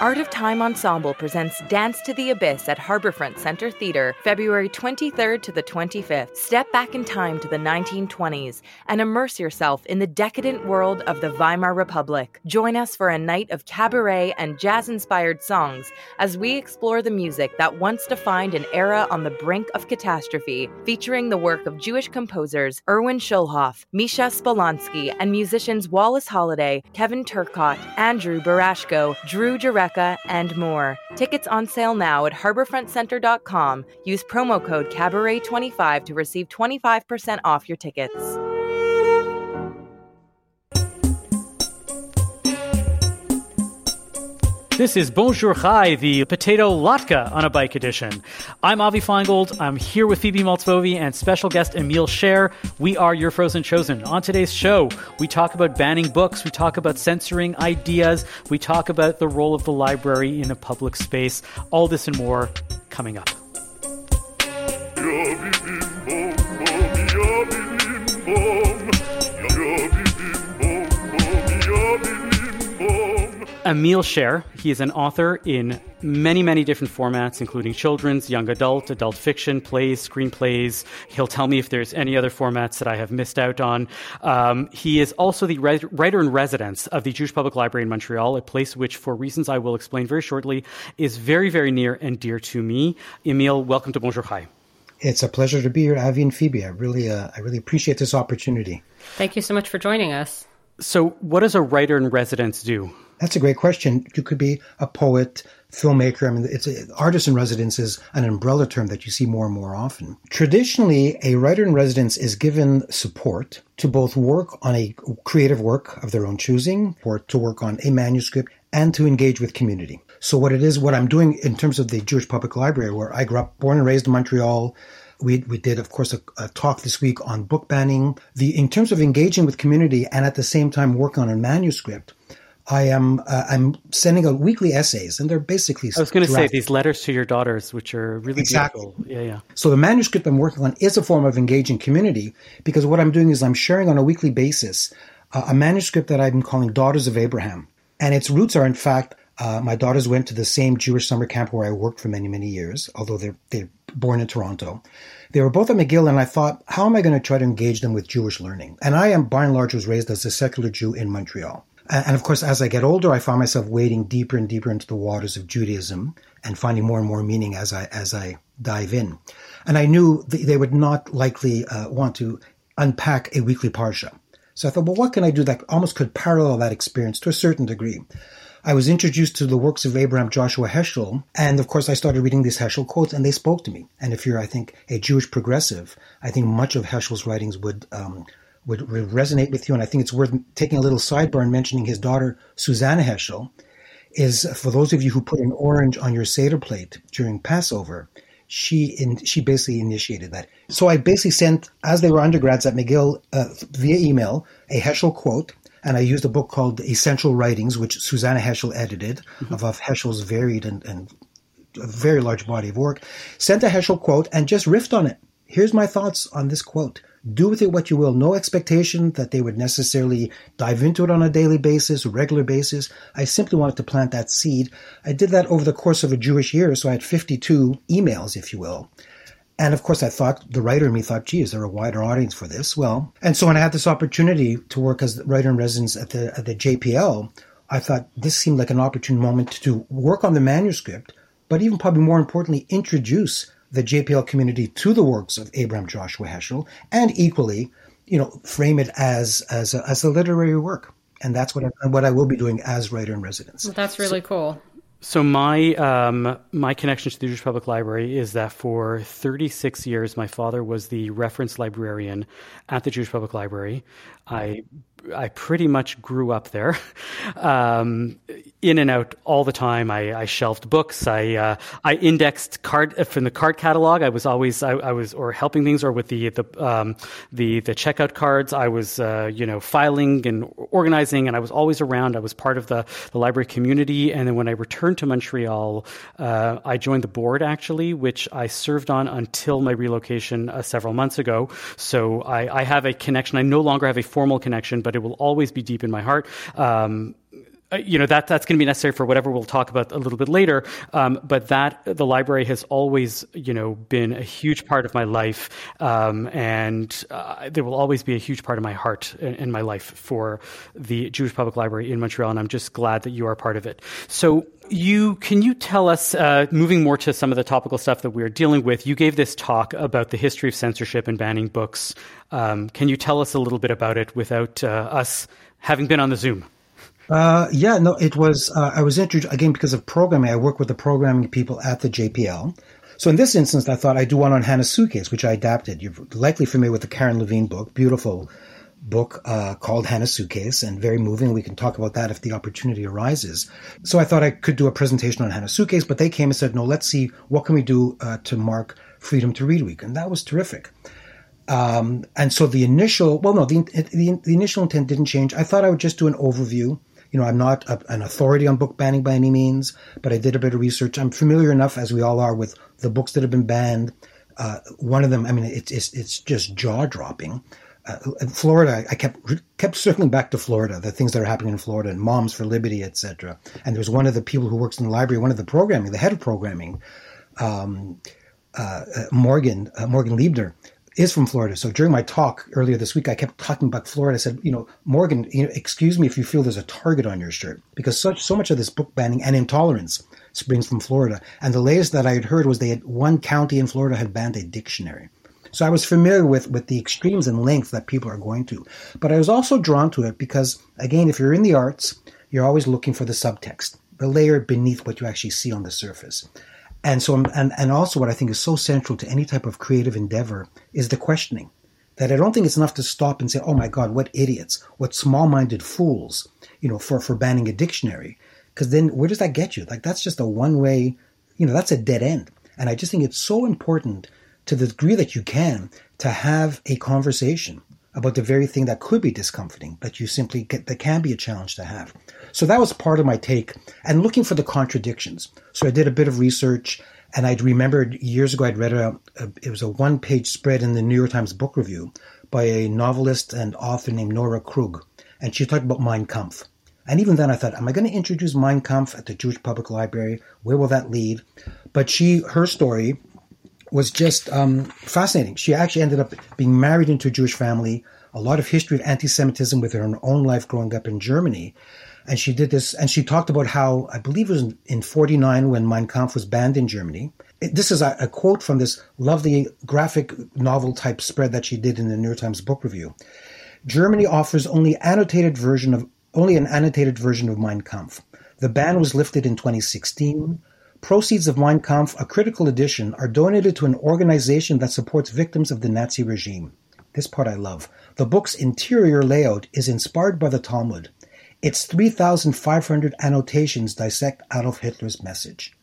Art of Time Ensemble presents Dance to the Abyss at Harborfront Center Theater, February 23rd to the 25th. Step back in time to the 1920s and immerse yourself in the decadent world of the Weimar Republic. Join us for a night of cabaret and jazz inspired songs as we explore the music that once defined an era on the brink of catastrophe, featuring the work of Jewish composers Erwin Schulhoff, Mischa Spoliansky, and musicians Wallace Halladay, Kevin Turcotte, Andrew Burashko, Drew And more. Tickets on sale now at harborfrontcenter.com. Use promo code Cabaret25 to receive 25% off your tickets. This is Bonjour Chai, the potato latke on a bike edition. I'm Avi Finegold. I'm here with Phoebe Maltz Bovy and special guest Emil Sher. We are your Frozen Chosen. On today's show, we talk about banning books, we talk about censoring ideas, we talk about the role of the library in a public space. All this and more coming up. Emil Sher. He is an author in many, many different formats, including children's, young adult, adult fiction, plays, screenplays. He'll tell me if there's any other formats that I have missed out on. Um, he is also the writer in residence of the Jewish Public Library in Montreal, a place which, for reasons I will explain very shortly, is very, very near and dear to me. Emil, welcome to Bonjour Chai. It's a pleasure to be here, Avi and Phoebe. I really, uh, I really appreciate this opportunity. Thank you so much for joining us. So, what does a writer in residence do? That's a great question. You could be a poet, filmmaker. I mean, it's artist in residence is an umbrella term that you see more and more often. Traditionally, a writer in residence is given support to both work on a creative work of their own choosing, or to work on a manuscript, and to engage with community. So, what it is, what I'm doing in terms of the Jewish Public Library, where I grew up, born and raised in Montreal. We, we did, of course, a, a, talk this week on book banning. The in terms of engaging with community and at the same time working on a manuscript, I am uh, I'm sending out weekly essays, and they're basically. I was going to say these letters to your daughters, which are really exactly. beautiful. Yeah, yeah. So the manuscript I'm working on is a form of engaging community because what I'm doing is I'm sharing on a weekly basis uh, a manuscript that I'm calling Daughters of Abraham, and its roots are in fact uh, my daughters went to the same Jewish summer camp where I worked for many many years, although they're they're born in Toronto. They were both at McGill, and I thought, how am I going to try to engage them with Jewish learning? And I am, by and large, was raised as a secular Jew in Montreal. And of course, as I get older, I find myself wading deeper and deeper into the waters of Judaism and finding more and more meaning as I as I dive in. And I knew they would not likely uh, want to unpack a weekly parsha. So I thought, well, what can I do that almost could parallel that experience to a certain degree? I was introduced to the works of Abraham Joshua Heschel, and of course, I started reading these Heschel quotes, and they spoke to me. And if you're, I think, a Jewish progressive, I think much of Heschel's writings would um, would, would resonate with you. And I think it's worth taking a little sidebar and mentioning his daughter, Susanna Heschel, is for those of you who put an orange on your Seder plate during Passover, she in, she basically initiated that. So I basically sent, as they were undergrads at McGill, uh, via email, a Heschel quote, and I used a book called Essential Writings, which Susanna Heschel edited, mm-hmm. of, of Heschel's varied and, and a very large body of work. Sent a Heschel quote and just riffed on it. Here's my thoughts on this quote do with it what you will. No expectation that they would necessarily dive into it on a daily basis, regular basis. I simply wanted to plant that seed. I did that over the course of a Jewish year, so I had 52 emails, if you will. And of course, I thought the writer in me thought, gee, is there a wider audience for this? Well, and so when I had this opportunity to work as writer in residence at the, at the JPL, I thought this seemed like an opportune moment to work on the manuscript, but even probably more importantly, introduce the JPL community to the works of Abraham Joshua Heschel, and equally, you know, frame it as as a, as a literary work. And that's what I, what I will be doing as writer in residence. Well, that's really so, cool. So my um, my connection to the Jewish Public Library is that for 36 years, my father was the reference librarian at the Jewish Public Library. I I pretty much grew up there, um, in and out all the time. I, I shelved books. I uh, I indexed card uh, from the card catalog. I was always I, I was or helping things or with the the um, the the checkout cards. I was uh, you know filing and organizing, and I was always around. I was part of the the library community. And then when I returned to Montreal, uh, I joined the board actually, which I served on until my relocation uh, several months ago. So I, I have a connection. I no longer have a formal connection, but it will always be deep in my heart. Um, uh, you know that that's going to be necessary for whatever we'll talk about a little bit later. Um, but that the library has always, you know, been a huge part of my life, um, and uh, there will always be a huge part of my heart in, my life for the Jewish Public Library in Montreal. And I'm just glad that you are part of it. So you can you tell us, uh, moving more to some of the topical stuff that we're dealing with? You gave this talk about the history of censorship and banning books. Um, can you tell us a little bit about it without uh, us having been on the Zoom? Uh, yeah, no, it was. Uh, I was introduced again because of programming. I work with the programming people at the JPL. So in this instance, I thought I'd do one on Hannah Suitcase, which I adapted. You're likely familiar with the Karen Levine book, beautiful book uh, called Hannah Suitcase, and very moving. We can talk about that if the opportunity arises. So I thought I could do a presentation on Hannah Suitcase, but they came and said, no, let's see what can we do uh, to mark Freedom to Read Week, and that was terrific. Um, and so the initial, well, no, the, the, the initial intent didn't change. I thought I would just do an overview you know, I'm not a, an authority on book banning by any means, but I did a bit of research. I'm familiar enough, as we all are, with the books that have been banned. Uh, one of them, I mean, it's it's, it's just jaw dropping. Uh, Florida, I kept kept circling back to Florida, the things that are happening in Florida, and Moms for Liberty, etc. And there's one of the people who works in the library, one of the programming, the head of programming, um, uh, uh Morgan uh, Morgan Liebner, is from Florida. So during my talk earlier this week, I kept talking about Florida. I said, you know, Morgan, you know, excuse me if you feel there's a target on your shirt because such so much of this book banning and intolerance springs from Florida. And the latest that I had heard was they had one county in Florida had banned a dictionary. So I was familiar with with the extremes and lengths that people are going to. But I was also drawn to it because again, if you're in the arts, you're always looking for the subtext, the layer beneath what you actually see on the surface. And so, and, and also what I think is so central to any type of creative endeavor is the questioning. That I don't think it's enough to stop and say, oh my God, what idiots, what small minded fools, you know, for, for banning a dictionary. Because then where does that get you? Like, that's just a one way, you know, that's a dead end. And I just think it's so important to the degree that you can to have a conversation about the very thing that could be discomforting, that you simply get, that can be a challenge to have. So that was part of my take and looking for the contradictions. So I did a bit of research and I'd remembered years ago I'd read a, a it was a one page spread in the New York Times book review by a novelist and author named Nora Krug. And she talked about Mein Kampf. And even then I thought, am I going to introduce Mein Kampf at the Jewish Public Library? Where will that lead? But she, her story was just um, fascinating. She actually ended up being married into a Jewish family, a lot of history of anti-Semitism with her own life growing up in Germany. And she did this, and she talked about how, I believe it was in 49 when Mein Kampf was banned in Germany. This is a, a, quote from this lovely graphic novel type spread that she did in the New York Times Book Review. Germany offers only annotated version of only an annotated version of Mein Kampf. The ban was lifted in 2016. Proceeds of Mein Kampf, a critical edition, are donated to an organization that supports victims of the Nazi regime. This part I love. The book's interior layout is inspired by the Talmud. Its 3,500 annotations dissect Adolf Hitler's message.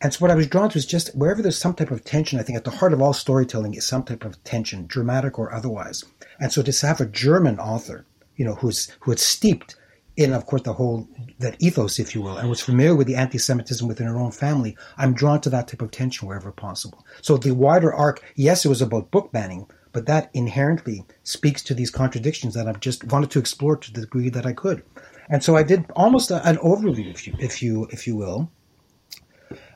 And so what I was drawn to is just wherever there's some type of tension, I think at the heart of all storytelling is some type of tension, dramatic or otherwise. And so to have a German author, you know, who's who had steeped in, of course, the whole that ethos, if you will, and was familiar with the anti-Semitism within her own family, I'm drawn to that type of tension wherever possible. So the wider arc, yes, it was about book banning, but that inherently speaks to these contradictions that I've just wanted to explore to the degree that I could. And so I did almost a, an overview, if you, if you, if you will.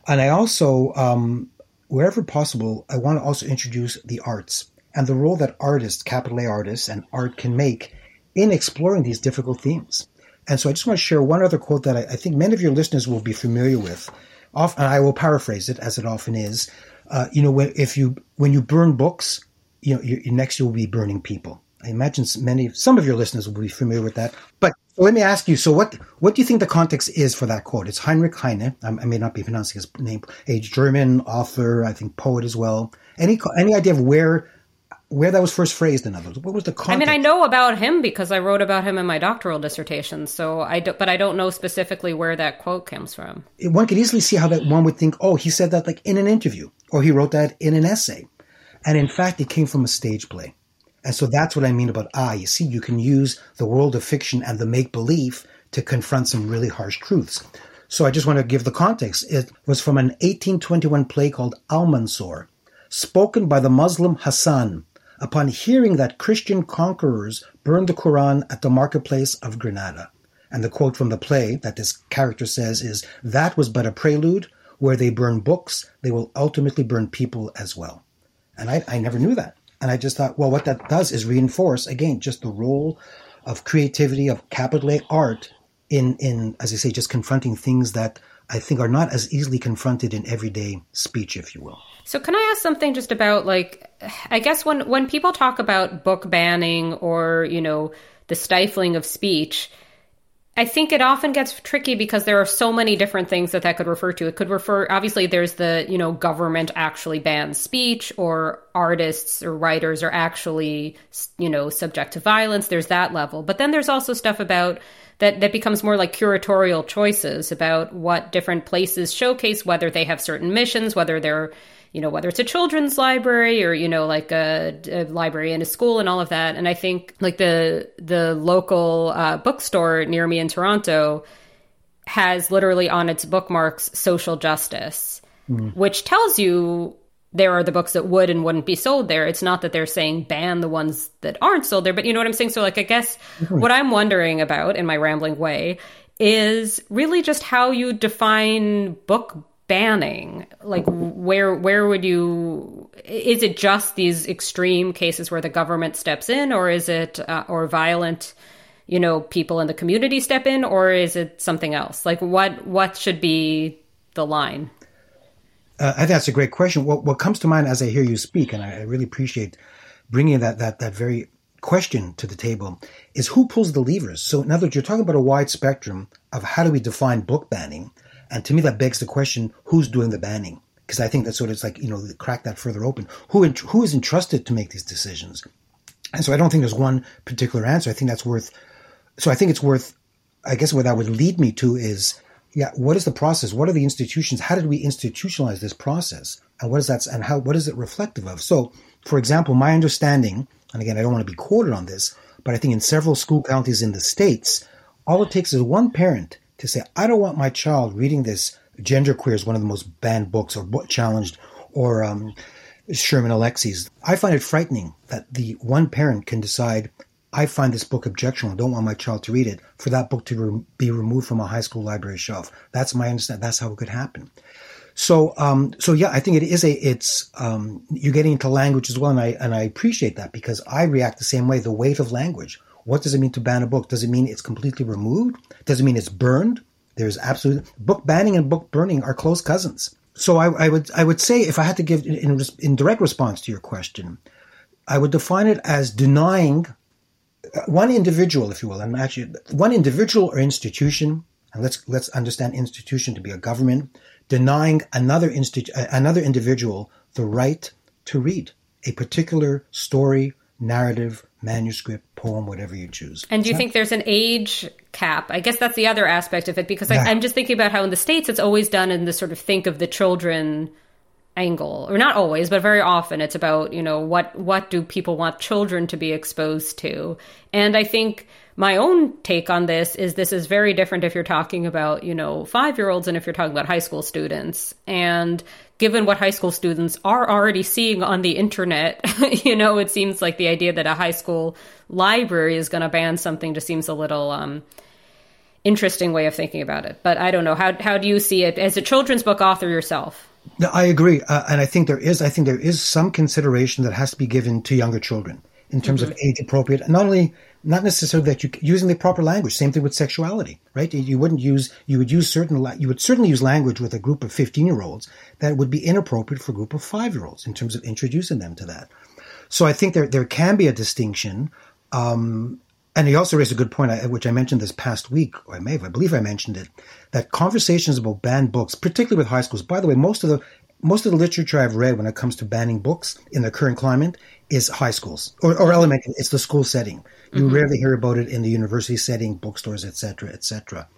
And I also, um, wherever possible, I want to also introduce the arts and the role that artists, capital A artists, and art can make in exploring these difficult themes. And so I just want to share one other quote that I, I think many of your listeners will be familiar with. Off, and I will paraphrase it as it often is. Uh, you know, when, if you when you burn books, you know, you, next you will be burning people. I imagine many, some of your listeners will be familiar with that. But let me ask you: So, what what do you think the context is for that quote? It's Heinrich Heine. I, I may not be pronouncing his name. A German author, I think poet as well. Any any idea of where where that was first phrased? In other words, what was the context? I mean, I know about him because I wrote about him in my doctoral dissertation. So I, do, but I don't know specifically where that quote comes from. One could easily see how that one would think, oh, he said that like in an interview, or he wrote that in an essay. And in fact, it came from a stage play. And so that's what I mean about ah, you see, you can use the world of fiction and the make believe to confront some really harsh truths. So I just want to give the context. It was from an 1821 play called Almansor, spoken by the Muslim Hassan upon hearing that Christian conquerors burned the Quran at the marketplace of Granada. And the quote from the play that this character says is, That was but a prelude. Where they burn books, they will ultimately burn people as well. And I, I never knew that. And I just thought, well, what that does is reinforce, again, just the role of creativity, of capital A art in, in, as I say, just confronting things that I think are not as easily confronted in everyday speech, if you will. So can I ask something just about like I guess when when people talk about book banning or, you know, the stifling of speech, I think it often gets tricky because there are so many different things that that could refer to. It could refer, obviously, there's the, you know, government actually bans speech or artists or writers are actually, you know, subject to violence. There's that level. But then there's also stuff about that, that becomes more like curatorial choices about what different places showcase, whether they have certain missions, whether they're, you know, whether it's a children's library or, you know, like a, a library in a school and all of that. And I think like the, the local uh, bookstore near me in Toronto has literally on its bookmarks social justice, mm. which tells you there are the books that would and wouldn't be sold there. It's not that they're saying ban the ones that aren't sold there, but you know what I'm saying? So, like, I guess mm-hmm. what I'm wondering about in my rambling way is really just how you define book banning like where where would you is it just these extreme cases where the government steps in or is it uh, or violent you know people in the community step in or is it something else? Like what what should be the line? Uh, i think that's a great question. What, what comes to mind as i hear you speak and i, I really appreciate bringing that that that very question to the table is who pulls the levers? So in other words you're talking about a wide spectrum of how do we define book banning and to me, that begs the question: Who's doing the banning? Because I think that's sort of it's like you know, crack that further open. Who who is entrusted to make these decisions? And so I don't think there's one particular answer. I think that's worth. So I think it's worth. I guess what that would lead me to is, yeah, what is the process? What are the institutions? How did we institutionalize this process? And what is that? And how? What is it reflective of? So, for example, my understanding, and again, I don't want to be quoted on this, but I think in several school counties in the states, all it takes is one parent to say, I don't want my child reading this. Genderqueer is one of the most banned books or challenged, or um, Sherman Alexie's. I find it frightening that the one parent can decide, I find this book objectionable. Don't want my child to read it. For that book to re- be removed from a high school library shelf. That's my understanding. That's how it could happen. So, um, so yeah, I think it is a, it's, um, you're getting into language as well. And I, and I appreciate that because I react the same way. The weight of language. What does it mean to ban a book? Does it mean it's completely removed? Does it mean it's burned? There's absolute book banning and book burning are close cousins. So I, I would I would say if I had to give in, in direct response to your question, I would define it as denying uh, one individual, if you will, and actually one individual or institution, and let's let's understand institution to be a government, denying another institu- uh, another individual the right to read a particular story, narrative, manuscript, poem, whatever you choose. And do you think there's an age cap? I guess that's the other aspect of it because yeah. I, I'm just thinking about how in the States it's always done in the sort of think of the children angle or not always but very often it's about you know what what do people want children to be exposed to and i think my own take on this is this is very different if you're talking about you know 5 year olds and if you're talking about high school students and given what high school students are already seeing on the internet, you know, it seems like the idea that a high school library is going to ban something just seems a little um, interesting way of thinking about it. But I don't know. How, how do you see it as a children's book author yourself? No, I agree. Uh, and I think there is, I think there is some consideration that has to be given to younger children in terms mm-hmm. of age appropriate, not only not necessarily that you using the proper language. Same thing with sexuality, right? You wouldn't use you would use certain you would certainly use language with a group of fifteen year olds that would be inappropriate for a group of five year olds in terms of introducing them to that. So I think there there can be a distinction. Um, and he also raised a good point, which I mentioned this past week, or I may have, I believe I mentioned it, that conversations about banned books, particularly with high schools. By the way, most of the most of the literature I've read when it comes to banning books in the current climate is high schools or, or elementary. It's the school setting. You mm-hmm. rarely hear about it in the university setting, bookstores, etc., etc.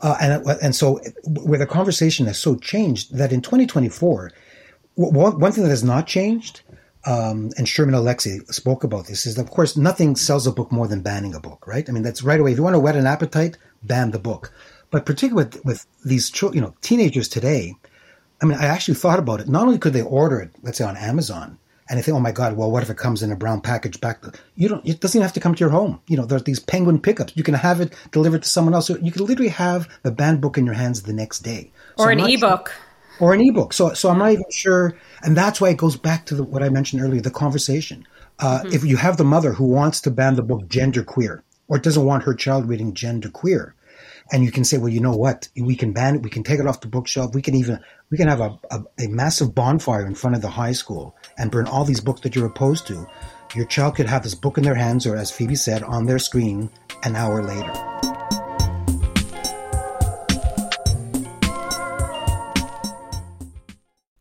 Uh, and and so where the conversation has so changed that in 2024, one, one thing that has not changed, um, and Sherman Alexie spoke about this, is of course nothing sells a book more than banning a book, right? I mean that's right away. If you want to whet an appetite, ban the book. But particularly with, with these you know teenagers today, I mean I actually thought about it. Not only could they order it, let's say on Amazon, and they think, oh my God, well, what if it comes in a brown package back? You don't, it doesn't even have to come to your home. You know, there's these penguin pickups. You can have it delivered to someone else. So you can literally have the banned book in your hands the next day. So or an ebook. Sure, or an ebook. So, so I'm not even sure. And that's why it goes back to the, what I mentioned earlier, the conversation. Uh, mm-hmm. If you have the mother who wants to ban the book gender queer or doesn't want her child reading gender queer, and you can say, well, you know what? We can ban it. We can take it off the bookshelf. We can even we can have a, a, a massive bonfire in front of the high school and burn all these books that you're opposed to. Your child could have this book in their hands, or as Phoebe said, on their screen an hour later.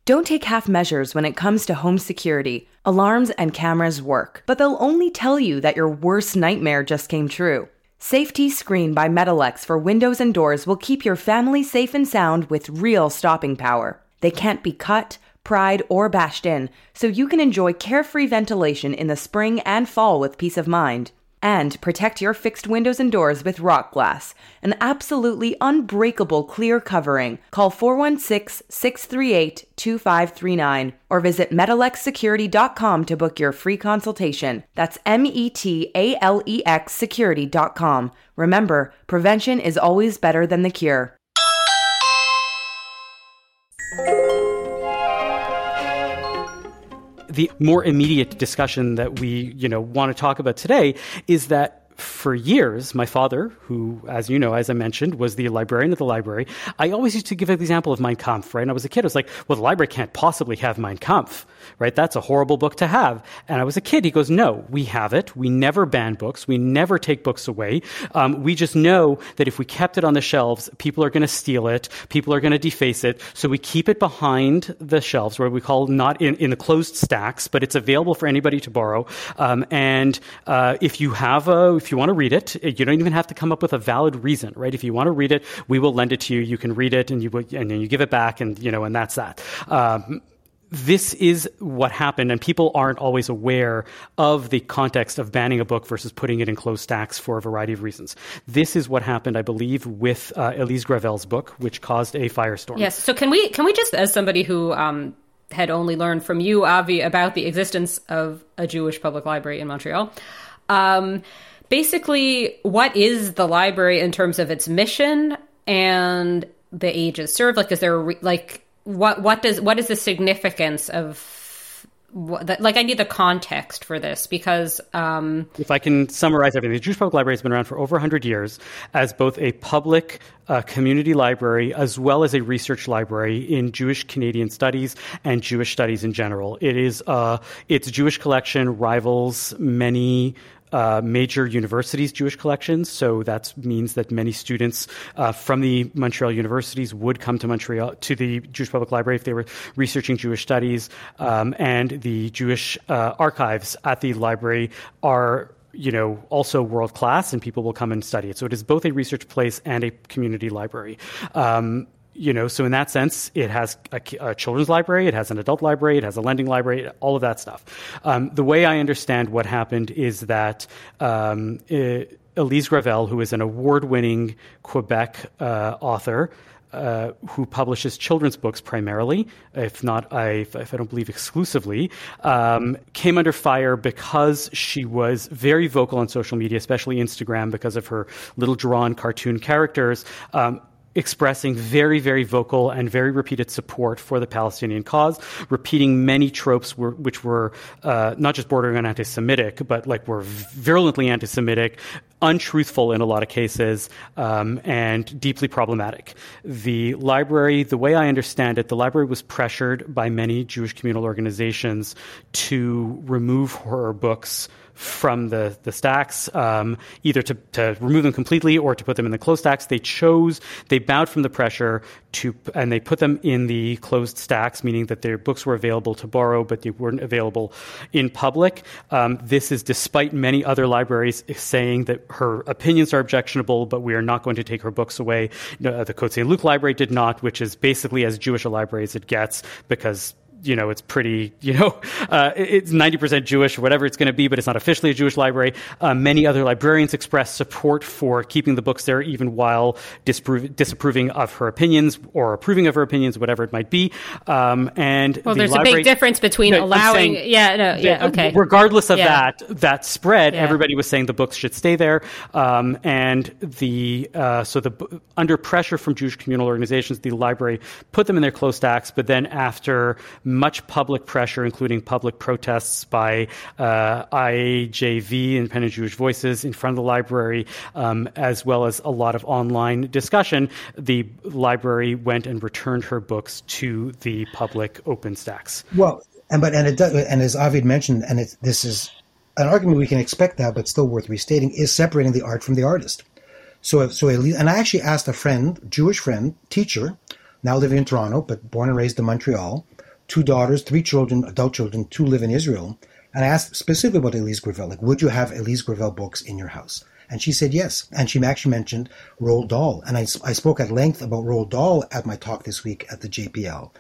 Don't take half measures when it comes to home security. Alarms and cameras work, but they'll only tell you that your worst nightmare just came true. Safety Screen by Metalex for windows and doors will keep your family safe and sound with real stopping power. They can't be cut, pried, or bashed in, so you can enjoy carefree ventilation in the spring and fall with peace of mind. And protect your fixed windows and doors with rock glass, an absolutely unbreakable clear covering. Call 416 638 2539 or visit metalexsecurity.com to book your free consultation. That's M E T A L E X security.com. Remember, prevention is always better than the cure. The more immediate discussion that we, you know, want to talk about today is that for years, my father, who, as you know, as I mentioned, was the librarian at the library, I always used to give an example of Mein Kampf, right? And I was a kid. I was like, well, the library can't possibly have Mein Kampf, right? That's a horrible book to have. And I was a kid. He goes, no, we have it. We never ban books. We never take books away. Um, we just know that if we kept it on the shelves, people are going to steal it. People are going to deface it. So we keep it behind the shelves where we call not in, in the closed stacks, but it's available for anybody to borrow. Um, and uh, if you have a, if you want to read it, you don't even have to come up with a valid reason, right? If you want to read it, we will lend it to you. You can read it and you and then you give it back, and you know, and that's that. Um, this is what happened, and people aren't always aware of the context of banning a book versus putting it in closed stacks for a variety of reasons. This is what happened, I believe, with uh, Elise Gravel's book, which caused a firestorm. Yes. So can we can we just, as somebody who um, had only learned from you, Avi, about the existence of a Jewish public library in Montreal. Um, basically, what is the library in terms of its mission and the ages served? Like, is there re- like what what does what is the significance of what like I need the context for this because um, if I can summarize everything, the Jewish Public Library has been around for over 100 years as both a public uh, community library as well as a research library in Jewish Canadian studies and Jewish studies in general. It is uh, its Jewish collection rivals many uh, major universities' Jewish collections. So that means that many students uh, from the Montreal universities would come to Montreal to the Jewish Public Library if they were researching Jewish studies. Um, and the Jewish uh, archives at the library are you know, also world class, and people will come and study it. So it is both a research place and a community library. Um, you know, so in that sense, it has a, a, children's library, it has an adult library, it has a lending library, all of that stuff. Um, the way I understand what happened is that um, it, Elise Gravel, who is an award winning Quebec uh, author, uh, who publishes children's books primarily, if not, I, if I don't believe exclusively, um, came under fire because she was very vocal on social media, especially Instagram, because of her little drawn cartoon characters. Um, expressing very, very vocal and very repeated support for the Palestinian cause, repeating many tropes were, which were uh, not just bordering on anti-Semitic, but like were virulently anti-Semitic, untruthful in a lot of cases, um, and deeply problematic. The library, the way I understand it, the library was pressured by many Jewish communal organizations to remove her books from the, the stacks, um, either to, to remove them completely or to put them in the closed stacks. They chose, they bowed from the pressure to, and they put them in the closed stacks, meaning that their books were available to borrow, but they weren't available in public. Um, this is despite many other libraries saying that her opinions are objectionable, but we are not going to take her books away. the Cote St. Luc Library did not, which is basically as Jewish a library as it gets because you know it's pretty you know uh, it's 90% jewish or whatever it's going to be but it's not officially a jewish library uh, many other librarians expressed support for keeping the books there even while disapproving of her opinions or approving of her opinions whatever it might be um, and well the there's a big difference between No, allowing saying yeah no yeah okay regardless of Yeah. that that spread Yeah. everybody was saying the books should stay there um, and the uh, so the under pressure from jewish communal organizations the library put them in their closed stacks but then after much public pressure including public protests by uh, IJV independent jewish voices in front of the library um, as well as a lot of online discussion the library went and returned her books to the public open stacks Well, and but and it does, and as Avid mentioned, and it, this is an argument we can expect that, but still worth restating, is separating the art from the artist. So, so and I actually asked a friend, Jewish friend, teacher, now living in Toronto, but born and raised in Montreal, two daughters, three children, adult children, two live in Israel, and I asked specifically about Elise Gravel, like, would you have Elise Gravel books in your house? And she said yes. And she actually mentioned Roald Dahl. And I, I spoke at length about Roald Dahl at my talk this week at the JPL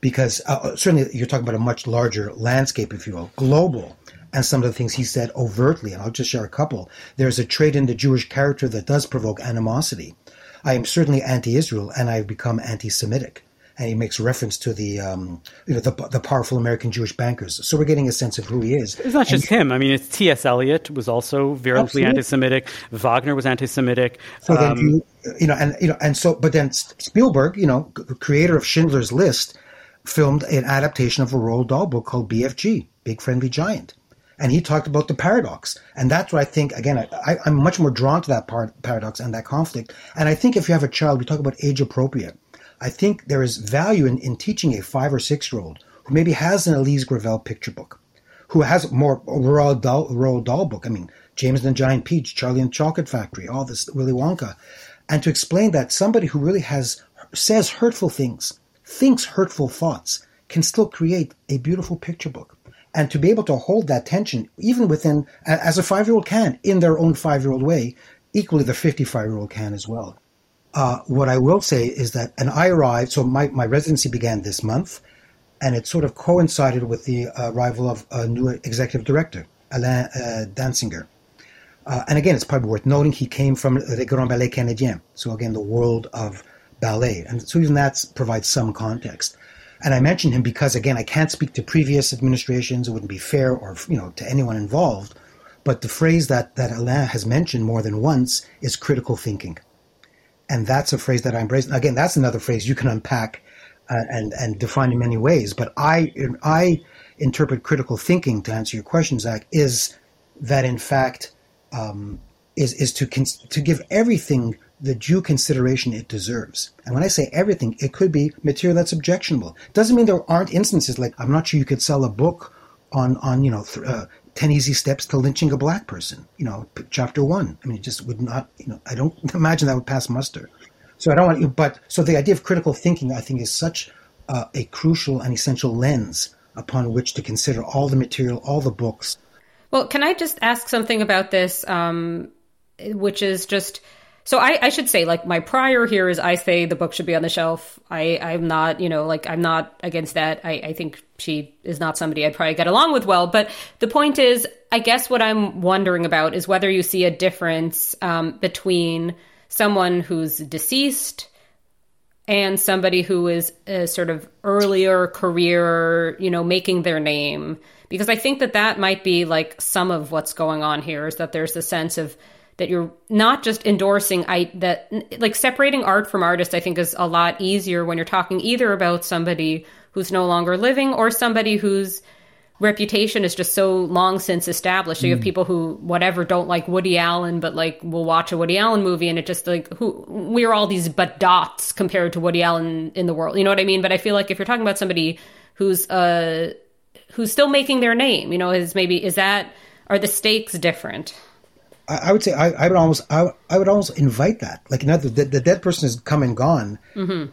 because uh, certainly you're talking about a much larger landscape, if you will, global. And some of the things he said overtly, and I'll just share a couple. There's a trait in the Jewish character that does provoke animosity. I am certainly anti-Israel, and I've become anti-Semitic. And he makes reference to the, um, you know, the, the powerful American Jewish bankers. So we're getting a sense of who he is. It's not just him. I mean, it's T.S. Eliot was also virulently anti-Semitic. Wagner was anti-Semitic. So then Um, you, you know, and you know, and so, but then Spielberg, you know, creator of Schindler's List, filmed an adaptation of a Roald Dahl book called BFG, Big Friendly Giant, and he talked about the paradox, and that's what I think. Again, I, I'm much more drawn to that part, paradox and that conflict. And I think if you have a child, we talk about age appropriate. I think there is value in, in teaching a five or six year old who maybe has an Elise Gravel picture book, who has more Roald Dahl, Roald Dahl book. I mean, James and the Giant Peach, Charlie and the Chocolate Factory, all this Willy Wonka, and to explain that somebody who really has says hurtful things, thinks hurtful thoughts, can still create a beautiful picture book. And to be able to hold that tension, even within, as a five year old can, in their own five year old way, equally the 55 year old can as well. Uh, what I will say is that, and I arrived, so my, my residency began this month, and it sort of coincided with the arrival of a new executive director, Alain uh, Danzinger. Uh, and again, it's probably worth noting he came from the Grand Ballet Canadien, so again, the world of ballet. And so even that provides some context. And I mention him because, again, I can't speak to previous administrations. It wouldn't be fair or, you know, to anyone involved. But the phrase that, that Alain has mentioned more than once is critical thinking. And that's a phrase that I embrace. Again, that's another phrase you can unpack uh, and, and define in many ways. But I, I interpret critical thinking, to answer your question, Zach, is that in fact, um, is, is to, cons- to give everything the due consideration it deserves. And when I say everything, it could be material that's objectionable. Doesn't mean there aren't instances like I'm not sure you could sell a book on on you know th- uh, ten easy steps to lynching a black person. You know, chapter one. I mean, it just would not. You know, I don't imagine that would pass muster. So I don't want you. But so the idea of critical thinking, I think, is such uh, a crucial and essential lens upon which to consider all the material, all the books. Well, can I just ask something about this, um, which is just so I, I should say like my prior here is I say the book should be on the shelf. I I'm not you know like I'm not against that. I I think she is not somebody I'd probably get along with well. But the point is, I guess what I'm wondering about is whether you see a difference um, between someone who's deceased and somebody who is a sort of earlier career, you know, making their name. Because I think that that might be like some of what's going on here is that there's a sense of that you're not just endorsing I that like separating art from artist I think is a lot easier when you're talking either about somebody who's no longer living or somebody whose reputation is just so long since established. So you have people who whatever don't like Woody Allen, but like will watch a Woody Allen movie and it just like who we're all these but dots compared to Woody Allen in the world. You know what I mean? But I feel like if you're talking about somebody who's uh who's still making their name, you know, is maybe is that are the stakes different? I, I would say I, I would almost I, I would almost invite that. Like another the, the dead person has come and gone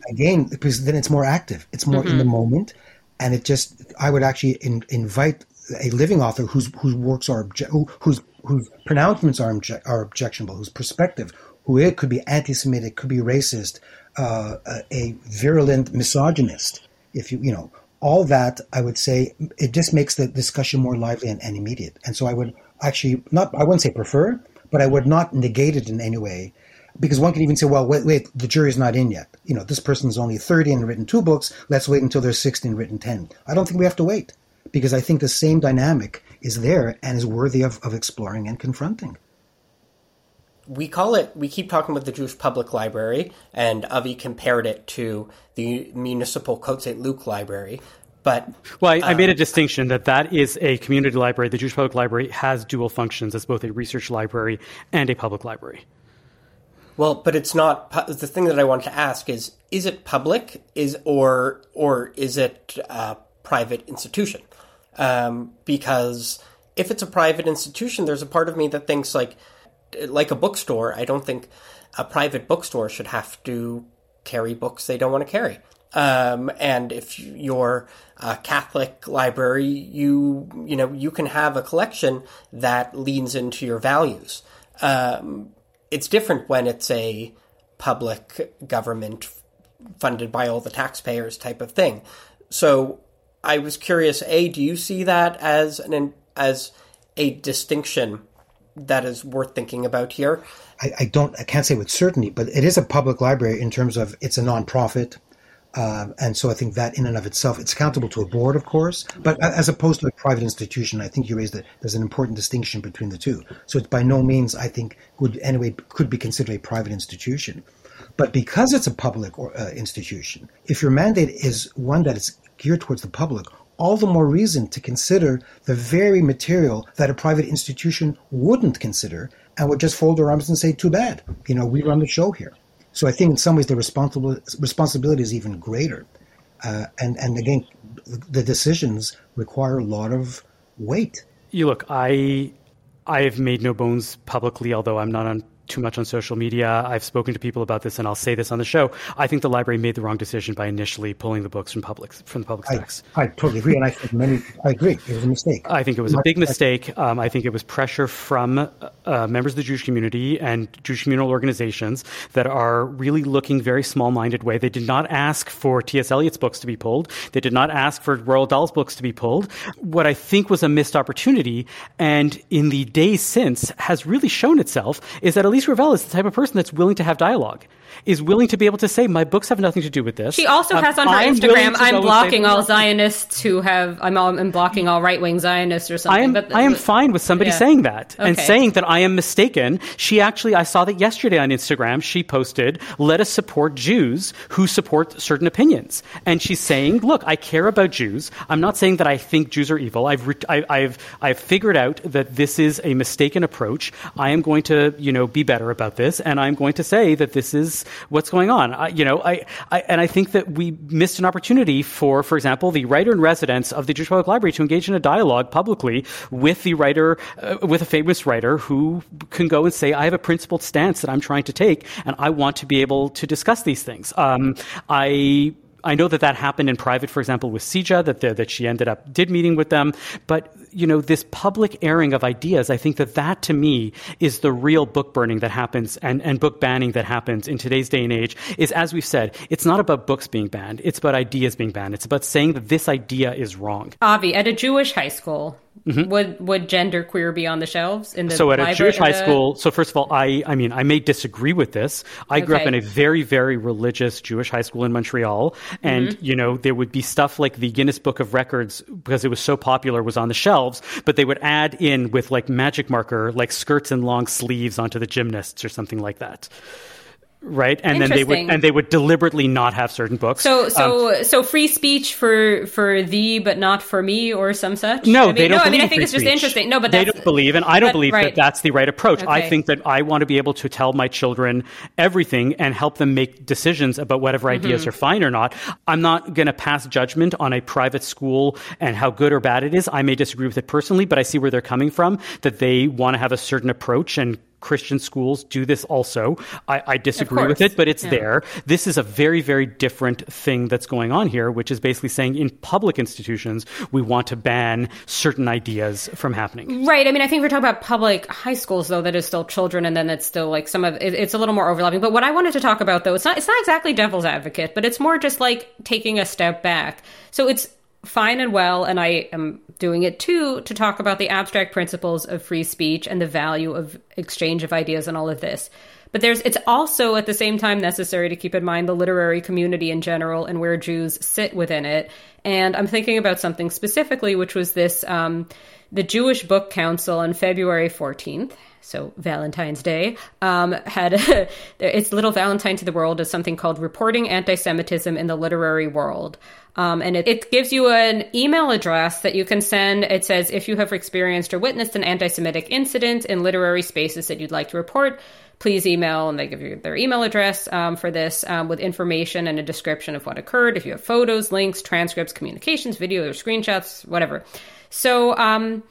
again because then it's more active. It's more in the moment, and it just I would actually in, invite a living author whose whose works are obje- who, whose whose pronouncements are obje- are objectionable, whose perspective, who it could be anti-Semitic, could be racist, uh, a, a virulent misogynist. If you you know all that I would say it just makes the discussion more lively and, and immediate. And so I would actually not I wouldn't say prefer, but I would not negate it in any way because one can even say, well, wait, wait, the jury's not in yet. You know, this person's only 30 and written two books. Let's wait until they're 60 and written 10. I don't think we have to wait because I think the same dynamic is there and is worthy of, of exploring and confronting. We call it, we keep talking about the Jewish Public Library, and Avi compared it to the Municipal Côte St. Luc Library. But well, I, I, made a um, distinction that that is a community library. The Jewish Public Library has dual functions as both a research library and a public library. Well, but it's not the thing that I want to ask is is it public is or or is it a private institution? Um, because if it's a private institution, there's a part of me that thinks like like a bookstore. I don't think a private bookstore should have to carry books they don't want to carry. Um, and if you're a Catholic library, you you know you can have a collection that leans into your values. Um, it's different when it's a public government funded by all the taxpayers type of thing. So I was curious, A, do you see that as an as a distinction that is worth thinking about here? I, I don't I can't say with certainty, but it is a public library in terms of it's a nonprofit. Um, and so I think that in and of itself, it's accountable to a board, of course, but as opposed to a private institution, I think you raised that there's an important distinction between the two. So it's by no means, I think, would anyway could be considered a private institution. But because it's a public or, uh, institution, if your mandate is one that is geared towards the public, all the more reason to consider the very material that a private institution wouldn't consider and would just fold their arms and say, too bad. You know, we run the show here. So I think in some ways the responsibility is even greater. Uh, and, and again, the decisions require a lot of weight. You look, I I have made no bones publicly, although I'm not on too much on social media. I've spoken to people about this, and I'll say this on the show. I think the library made the wrong decision by initially pulling the books from public from the public stacks. I, I totally agree, and I think many. I agree. It was a mistake. I think it was a big mistake. Um, I think it was pressure from uh, members of the Jewish community and Jewish communal organizations that are really looking very small-minded way. They did not ask for T.S. Eliot's books to be pulled. They did not ask for Roald Dahl's books to be pulled. What I think was a missed opportunity, and in the days since has really shown itself, is that Elise Gravel is the type of person that's willing to have dialogue is willing to be able to say, my books have nothing to do with this. She also um, has on her I'm Instagram, I'm blocking all Zionists who have, I'm, all, I'm blocking all right wing Zionists or something. I am, but, I am fine with somebody yeah. saying that okay. and saying that I am mistaken. She actually, I saw that yesterday on Instagram, she posted, let us support Jews who support certain opinions. And she's saying, look, I care about Jews. I'm not saying that I think Jews are evil. I've, re- I, I've, I've figured out that this is a mistaken approach. I am going to, you know, be better about this. And I'm going to say that this is what's going on. I, you know, I, I, and I think that we missed an opportunity for, for example, the writer in residence of the Jewish Public Library to engage in a dialogue publicly with the writer, uh, with a famous writer who can go and say, I have a principled stance that I'm trying to take, and I want to be able to discuss these things. Um, I I know that that happened in private, for example, with CIJA, that that she ended up did meeting with them. But you know, this public airing of ideas, I think that that to me is the real book burning that happens and, and book banning that happens in today's day and age. Is as we've said, it's not about books being banned; it's about ideas being banned. It's about saying that this idea is wrong. Avi, at a Jewish high school, Mm-hmm. Would would gender queer be on the shelves in the so at a Jewish high school? So first of all, I I mean I may disagree with this. I okay. grew up in a very very religious Jewish high school in Montreal, and mm-hmm. you know there would be stuff like the Guinness Book of Records because it was so popular was on the shelves, but they would add in with like magic marker like skirts and long sleeves onto the gymnasts or something like that right and then they would and they would deliberately not have certain books so so um, so free speech for for thee but not for me or some such no I mean, they don't no i mean i think it's just speech. interesting no but they don't believe and i don't but, believe right. that that's the right approach okay. i think that i want to be able to tell my children everything and help them make decisions about whatever mm-hmm. ideas are fine or not i'm not going to pass judgment on a private school and how good or bad it is i may disagree with it personally but i see where they're coming from that they want to have a certain approach and Christian schools do this also. I, I disagree with it, but it's yeah. there. This is a very, very different thing that's going on here, which is basically saying in public institutions, we want to ban certain ideas from happening. Right. I mean, I think we're talking about public high schools, though, that is still children, and then it's still like some of it, it's a little more overlapping. But what I wanted to talk about, though, it's not it's not exactly devil's advocate, but it's more just like taking a step back. So it's fine and well, and I am doing it too to talk about the abstract principles of free speech and the value of exchange of ideas and all of this. But there's it's also at the same time necessary to keep in mind the literary community in general and where Jews sit within it. And I'm thinking about something specifically, which was this um, the Jewish Book Council on February 14th so Valentine's Day, um, had its little Valentine to the world is something called Reporting Anti-Semitism in the Literary World. Um, and it, it, gives you an email address that you can send. It says, if you have experienced or witnessed an anti Semitic incident in literary spaces that you'd like to report, please email. And they give you their email address um, for this um, with information and a description of what occurred. If you have photos, links, transcripts, communications, video, or screenshots, whatever. So, um,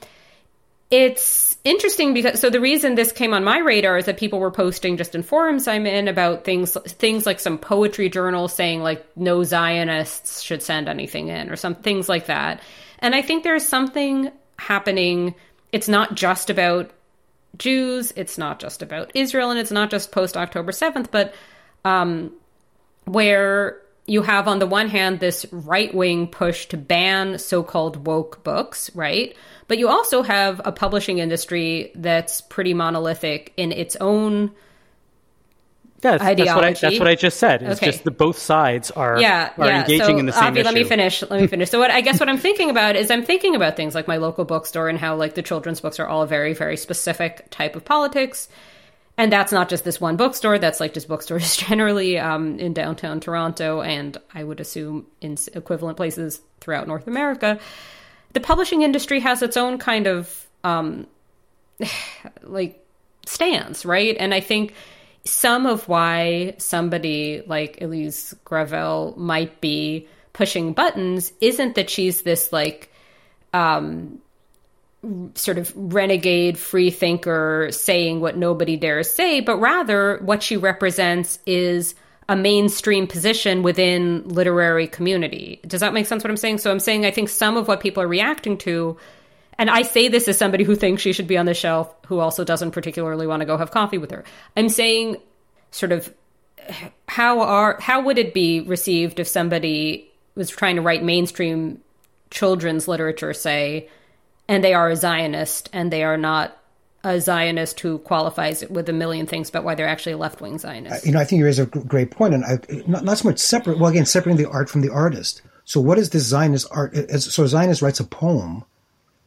it's interesting because so the reason this came on my radar is that people were posting just in forums I'm in about things things like some poetry journal saying like no Zionists should send anything in or some things like that. And I think there's something happening. It's not just about Jews, it's not just about Israel, and it's not just post October 7th, but um, where you have on the one hand this right wing push to ban so called woke books, right? But you also have a publishing industry that's pretty monolithic in its own yeah, that's, ideology. That's what, I, that's what I just said. It's okay. just the both sides are, yeah, are yeah. engaging so, in the same Avi, issue. Let me finish. Let me finish. So what I guess what I'm thinking about is I'm thinking about things like my local bookstore and how like the children's books are all very, very specific type of politics. And that's not just this one bookstore. That's like just bookstores generally um, in downtown Toronto, and I would assume in equivalent places throughout North America the publishing industry has its own kind of um, like stance, right? And I think some of why somebody like Elise Gravel might be pushing buttons isn't that she's this like um, sort of renegade free thinker saying what nobody dares say, but rather what she represents is a mainstream position within literary community. Does that make sense what I'm saying? So I'm saying I think some of what people are reacting to and I say this as somebody who thinks she should be on the shelf who also doesn't particularly want to go have coffee with her. I'm saying sort of how are how would it be received if somebody was trying to write mainstream children's literature say and they are a Zionist and they are not a Zionist who qualifies with a million things about why they're actually left wing Zionist. Uh, you know, I think you raise a great point, and I, not, not so much separate. Well, again, separating the art from the artist. So, what is this Zionist art? So, a Zionist writes a poem.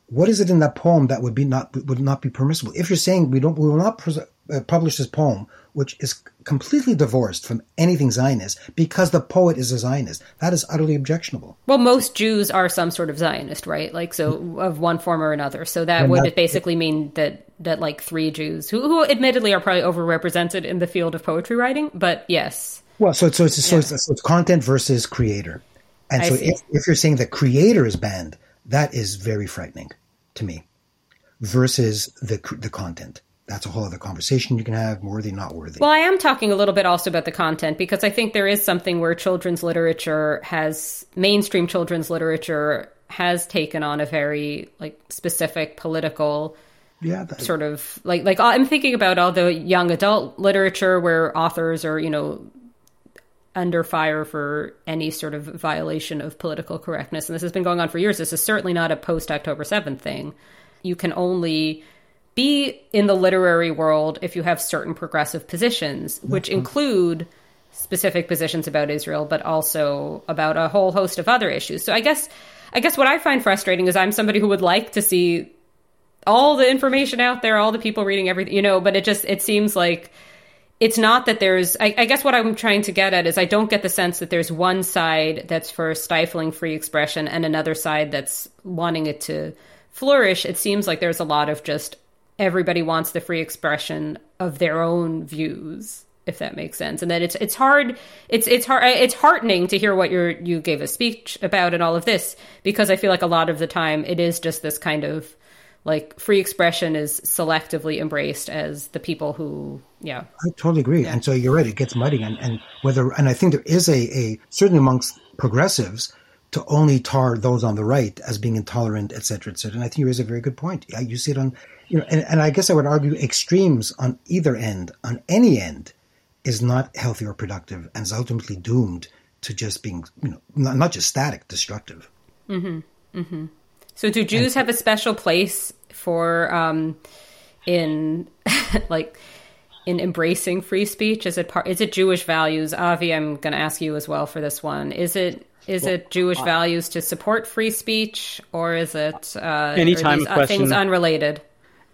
What is it in that poem that would be not would not be permissible? If you're saying we don't, we will not pres- uh, publish this poem, which is completely divorced from anything Zionist because the poet is a Zionist. That is utterly objectionable. Well, most Jews are some sort of Zionist, right? Like so of one form or another. So that and would that, basically mean that that like three Jews who who admittedly are probably overrepresented in the field of poetry writing, but yes. Well, so so it's so, yeah. it's, so it's content versus creator. And I so if, if you're saying the creator is banned, that is very frightening to me versus the the content that's a whole other conversation you can have worthy not worthy. Well i am talking a little bit also about the content because i think there is something where children's literature has mainstream children's literature has taken on a very like specific political yeah that, sort of like like uh, i'm thinking about all the young adult literature where authors are you know under fire for any sort of violation of political correctness. And this has been going on for years. This is certainly not a post october 7th thing. You can only be in the literary world if you have certain progressive positions, which mm-hmm. include specific positions about Israel, but also about a whole host of other issues. So I guess I guess what I find frustrating is I'm somebody who would like to see all the information out there, all the people reading everything, you know, but it just it seems like it's not that there's I, I, guess what i'm trying to get at is i don't get the sense that there's one side that's for stifling free expression and another side that's wanting it to flourish it seems like there's a lot of just everybody wants the free expression of their own views if that makes sense and then it's it's hard it's it's hard it's heartening to hear what you you gave a speech about and all of this because i feel like a lot of the time it is just this kind of like free expression is selectively embraced as the people who yeah i totally agree yeah. and so you're right it gets muddy and, and whether and i think there is a, a certainly amongst progressives to only tar those on the right as being intolerant, et cetera, et cetera. And I think you raise a very good point. Yeah, you see it on, you know, and, and I guess I would argue extremes on either end, on any end, is not healthy or productive and is ultimately doomed to just being, you know, not, not just static, destructive. Mm-hmm. Mm-hmm. So, do Jews have a special place for um, in like in embracing free speech? Is it part? Is it Jewish values? Avi, I'm going to ask you as well for this one. Is it is well, it Jewish values to support free speech, or is it uh, anytime these, question, things unrelated?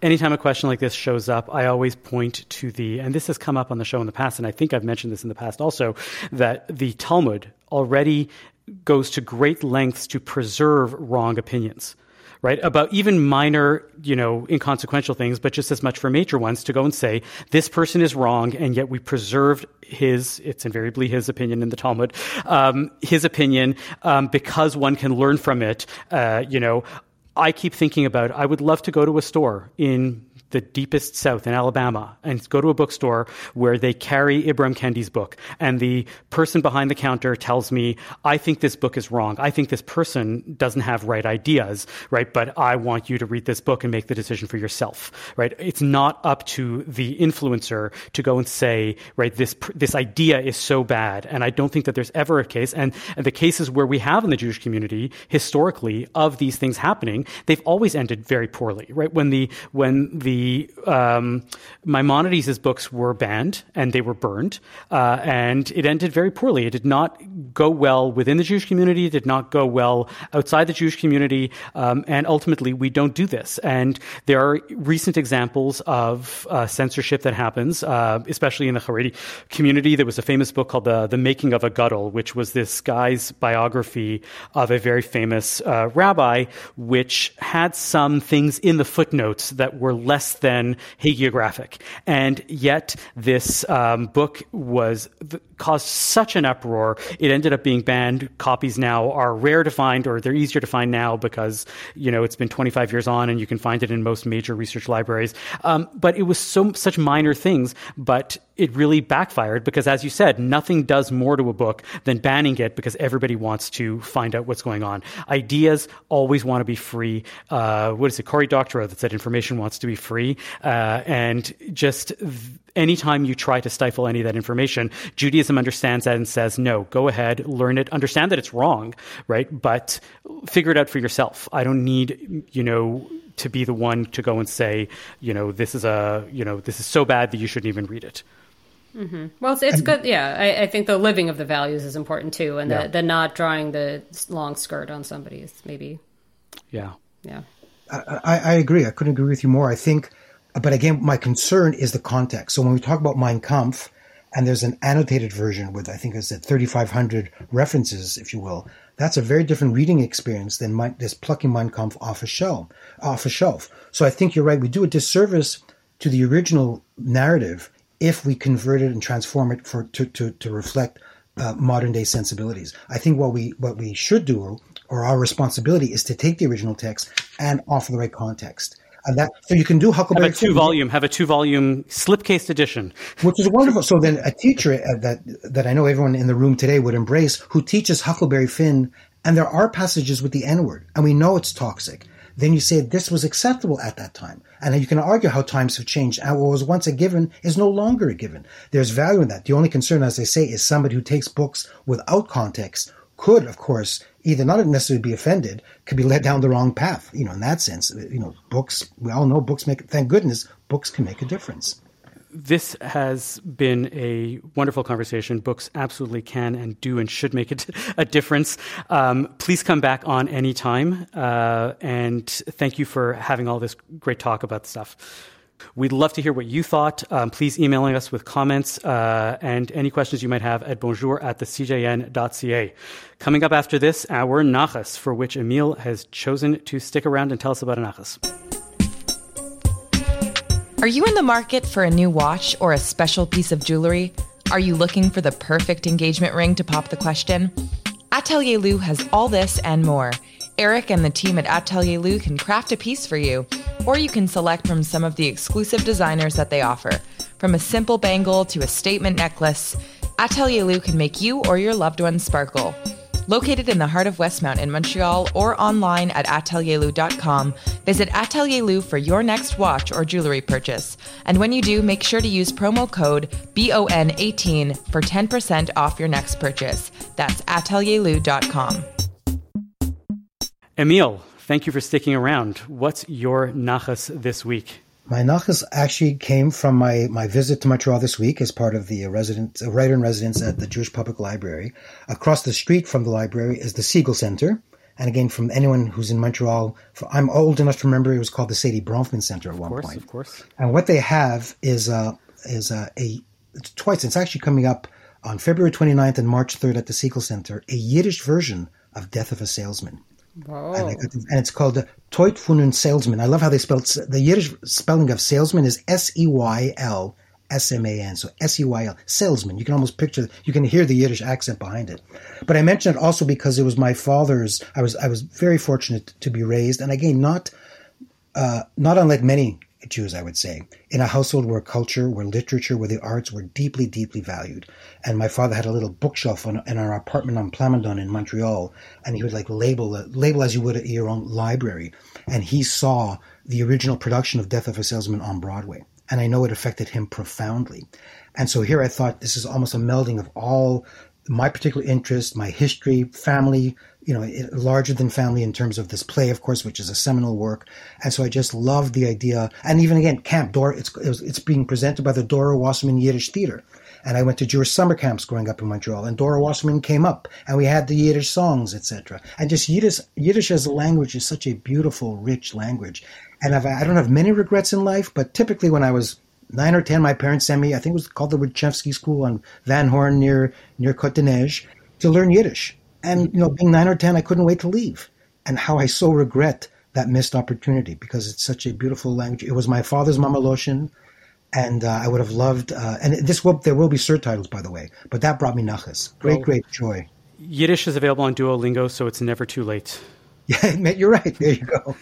Anytime a question like this shows up, I always point to the, and this has come up on the show in the past, and I think I've mentioned this in the past also, that the Talmud already goes to great lengths to preserve wrong opinions right? About even minor, you know, inconsequential things, but just as much for major ones to go and say, this person is wrong, and yet we preserved his, it's invariably his opinion in the Talmud, um, his opinion, um, because one can learn from it, uh, you know. I keep thinking about I would love to go to a store in the deepest south in Alabama and go to a bookstore where they carry Ibram Kendi's book. And the person behind the counter tells me, I think this book is wrong. I think this person doesn't have right ideas, right? But I want you to read this book and make the decision for yourself, right? It's not up to the influencer to go and say, right, this, this idea is so bad. And I don't think that there's ever a case. And, and the cases where we have in the Jewish community historically of these things happening, they've always ended very poorly, right? When the, when the um, Maimonides' books were banned and they were burned, uh, and it ended very poorly. It did not go well within the Jewish community, it did not go well outside the Jewish community, um, and ultimately we don't do this. And there are recent examples of uh, censorship that happens, uh, especially in the Haredi community. There was a famous book called The, the Making of a Gadol, which was this guy's biography of a very famous uh, rabbi, which had some things in the footnotes that were less than hagiographic. And yet, this um, book was caused such an uproar. It ended up being banned. Copies now are rare to find, or they're easier to find now because you know it's been 25 years on, and you can find it in most major research libraries. Um, but it was so such minor things, but it really backfired because, as you said, nothing does more to a book than banning it because everybody wants to find out what's going on. Ideas always want to be free. Uh, what is it, Cory Doctorow that said information wants to be free, uh, and just. Anytime you try to stifle any of that information, Judaism understands that and says, no, go ahead, learn it, understand that it's wrong, right? But figure it out for yourself. I don't need, you know, to be the one to go and say, you know, this is a, you know, this is so bad that you shouldn't even read it. Mm-hmm. Well, it's, it's good. Yeah, I, I, think the living of the values is important too, and yeah. the, the not drawing the long skirt on somebody is maybe. Yeah. Yeah. I, I agree. I couldn't agree with you more. I think, but again, my concern is the context. So when we talk about Mein Kampf, and there's an annotated version with I think it's at 3,500 references, if you will. That's a very different reading experience than my, plucking Mein Kampf off a shelf. Off a shelf. So I think you're right. We do a disservice to the original narrative if we convert it and transform it for to to, to reflect uh, modern day sensibilities. I think what we what we should do, or our responsibility, is to take the original text and offer the right context. And that so you can do Huckleberry. Have a two volume. Have a two volume slipcase edition, which is wonderful. So then, a teacher uh, that that I know everyone in the room today would embrace, who teaches Huckleberry Finn, and there are passages with the N word, and we know it's toxic. Then you say this was acceptable at that time. And you can argue how times have changed. And what was once a given is no longer a given. There's value in that. The only concern, as I say, is somebody who takes books without context could, of course, either not necessarily be offended, could be led down the wrong path. You know, in that sense, you know, books, we all know books make, thank goodness, books can make a difference this has been a wonderful conversation. Books absolutely can and do and should make a, difference. Um, please come back on anytime. Uh, and thank you for having all this great talk about stuff. We'd love to hear what you thought. Um, please email us with comments uh, and any questions you might have at bonjour at thecjn.ca. Coming up after this, our nachas, for which Emil has chosen to stick around and tell us about a nachas. Are you in the market for a new watch or a special piece of jewelry? Are you looking for the perfect engagement ring to pop the question? Atelier Lou has all this and more. Eric and the team at Atelier Lou can craft a piece for you, or you can select from some of the exclusive designers that they offer. From a simple bangle to a statement necklace, Atelier Lou can make you or your loved ones sparkle. Located in the heart of Westmount in Montreal or online at atelierlou.com, visit Atelier Lou for your next watch or jewelry purchase. And when you do, make sure to use promo code BON18 for 10% off your next purchase. That's atelierlou.com. Emil, thank you for sticking around. What's your nachas this week? My nachas actually came from my, my visit to Montreal this week as part of the resident, writer in residence at the Jewish Public Library. Across the street from the library is the Segal Center. And again, from anyone who's in Montreal, I'm old enough to remember it was called the Saidye Bronfman Center at one point. of course, point. Of course. And what they have is uh, is uh, a it's twice. It's actually coming up on February 29th and March 3rd at the Segal Center, a Yiddish version of Death of a Salesman. Whoa. And, it's called the Toit Funun Salesman. I love how they spelled the Yiddish spelling of salesman is S E Y L S M A N. So S E Y L, salesman. You can almost picture, you can hear the Yiddish accent behind it. But I mention it also because it was my father's. I was I was very fortunate to be raised, and again, not uh, not unlike many Jews, I would say, in a household where culture, where literature, where the arts were deeply, deeply valued. And my father had a little bookshelf on, in our apartment on Plamondon in Montreal, and he would like label label as you would at your own library. And he saw the original production of Death of a Salesman on Broadway, and I know it affected him profoundly. And so here I thought this is almost a melding of all my particular interest, my history, family, you know, larger than family in terms of this play, of course, which is a seminal work. And so I just loved the idea. And even again, camp Dora, it's, it was, it's being presented by the Dora Wasserman Yiddish Theater. And I went to Jewish summer camps growing up in Montreal, and Dora Wasserman came up, and we had the Yiddish songs, etc. And just Yiddish, Yiddish as a language is such a beautiful, rich language. And I've, I don't have many regrets in life, but typically when I was nine or ten, my parents sent me, I think it was called the Rudchevsky School on Van Horne near near Neige, to learn Yiddish. And, you know, being nine or 10, I couldn't wait to leave. And how I so regret that missed opportunity because it's such a beautiful language. It was my father's Mamaloshin, and uh, I would have loved, uh, and this will, there will be surtitles, by the way, but that brought me nachas. Great, well, great joy. Yiddish is available on Duolingo, so it's never too late. Yeah, you're right. There you go.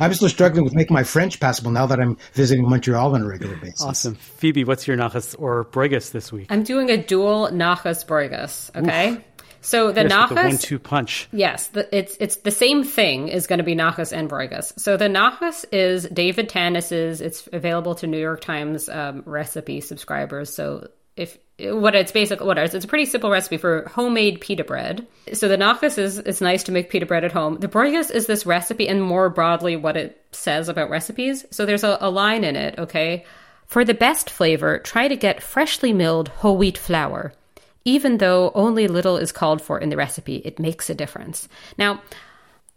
I'm still struggling with making my French passable now that I'm visiting Montreal on a regular basis. Awesome. Phoebe, what's your nachas or bregas this week? I'm doing a dual nachas bregas, okay? Oof. So the nachas, the one-two punch. Yes, the, it's it's the same thing is going to be nachas and bregas. So the nachas is David Tanis's. It's available to New York Times um, recipe subscribers. So if what it's basically what it is, it's a pretty simple recipe for homemade pita bread. So the nachas is it's nice to make pita bread at home. The bregas is this recipe and more broadly what it says about recipes. So there's a, a line in it. Okay. For the best flavor, try to get freshly milled whole wheat flour. Even though only little is called for in the recipe, it makes a difference. Now,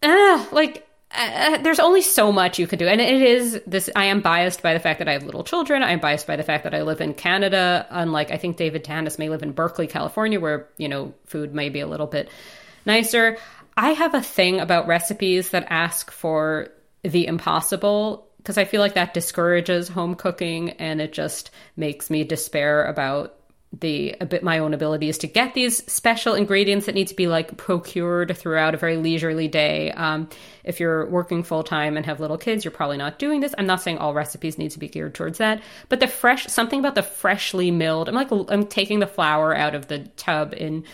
uh, like, uh, there's only so much you can do. And it is this, I am biased by the fact that I have little children. I'm biased by the fact that I live in Canada. Unlike, I think David Tanis may live in Berkeley, California, where, you know, food may be a little bit nicer. I have a thing about recipes that ask for the impossible because I feel like that discourages home cooking and it just makes me despair about the bit my own abilities to get these special ingredients that need to be like procured throughout a very leisurely day. Um, if you're working full time and have little kids, you're probably not doing this. I'm not saying all recipes need to be geared towards that, but the fresh something about the freshly milled. I'm like I'm taking the flour out of the tub in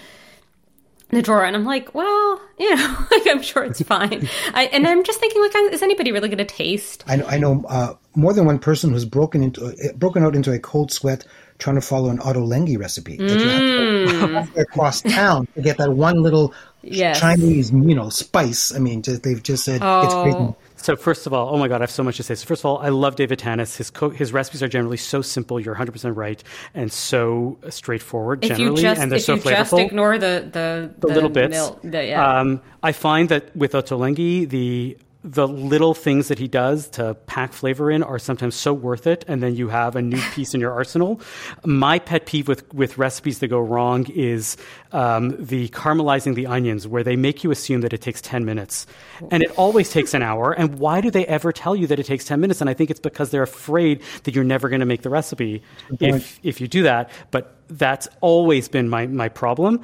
the drawer and I'm like, well, you know, like I'm sure it's fine. I, and I'm just thinking, like, is anybody really going to taste? I know, I know uh, more than one person who's broken into uh, broken out into a cold sweat trying to follow an Ottolenghi recipe that you have to across town to get that one little yes. Chinese, you know, spice. I mean, just, they've just said oh. it's great. So first of all, oh my God, I have so much to say. So first of all, I love David Tanis. His co- his recipes are generally so simple. You're 100 percent right, and so straightforward. If generally, just, and they're if so you flavorful. just ignore the the, the, the little bits. Mil- the, yeah. um, I find that with Ottolenghi, the the little things that he does to pack flavor in are sometimes so worth it and then you have a new piece in your arsenal. My pet peeve with, with recipes that go wrong is um, the caramelizing the onions where they make you assume that it takes 10 minutes. And it always takes an hour. And why do they ever tell you that it takes 10 minutes? And i think it's because they're afraid that you're never going to make the recipe if, if you do that. But that's always been my, my problem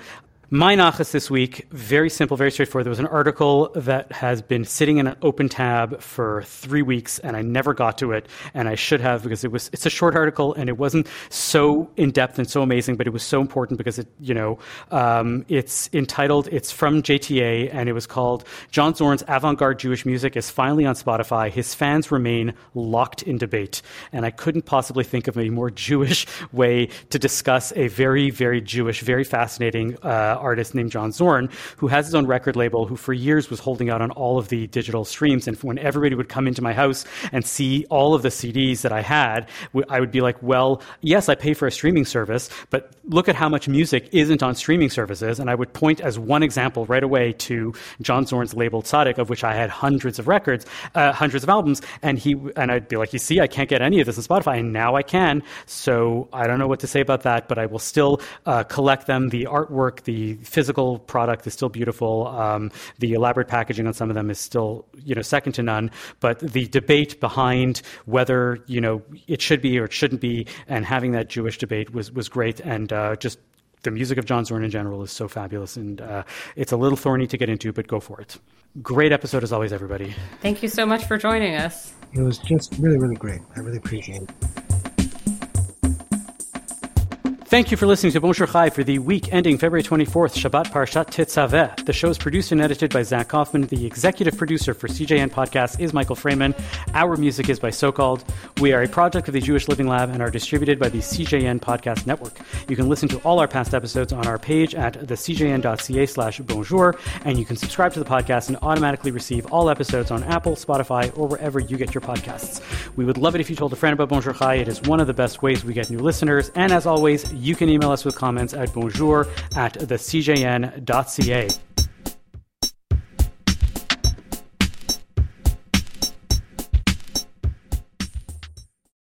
my nachas this week, very simple, very straightforward. There was an article that has been sitting in an open tab for three weeks, and I never got to it, and I should have because it was it's a short article and it wasn't so in depth and so amazing, but it was so important because it you know um, it's entitled it's from JTA and it was called John Zorn's Avant-Garde Jewish Music is finally on Spotify. His fans remain locked in debate, and I couldn't possibly think of a more Jewish way to discuss a very very Jewish, very fascinating. Uh, artist named John Zorn, who has his own record label, who for years was holding out on all of the digital streams. And when everybody would come into my house and see all of the CDs that I had, I would be like, well, yes, I pay for a streaming service, but look at how much music isn't on streaming services. And I would point as one example right away to John Zorn's label Tzadik, of which I had hundreds of records, uh, hundreds of albums. And he, and I'd be like, you see, I can't get any of this on Spotify. And now I can. So I don't know what to say about that, but I will still uh, collect them. The artwork, the physical product is still beautiful. Um, the elaborate packaging on some of them is still, you know, second to none. But the debate behind whether, you know, it should be or it shouldn't be, and having that Jewish debate was, was great. And uh, just the music of John Zorn in general is so fabulous, and uh, it's a little thorny to get into, but go for it. Great episode as always, everybody. Thank you so much for joining us. It was just really, really great. I really appreciate it. Thank you for listening to Bonjour Chai for the week ending February 24th, Shabbat Parshat Tetzaveh. The show is produced and edited by Zach Kauffman. The executive producer for CJN Podcast is Michael Fraiman. Our music is by Socalled. We are a project of the Jewish Living Lab and are distributed by the CJN Podcast Network. You can listen to all our past episodes on our page at thecjn.ca slash bonjour, and you can subscribe to the podcast and automatically receive all episodes on Apple, Spotify, or wherever you get your podcasts. We would love it if you told a friend about Bonjour Chai. It is one of the best ways we get new listeners. And as always, you can email us with comments at bonjour at thecjn.ca.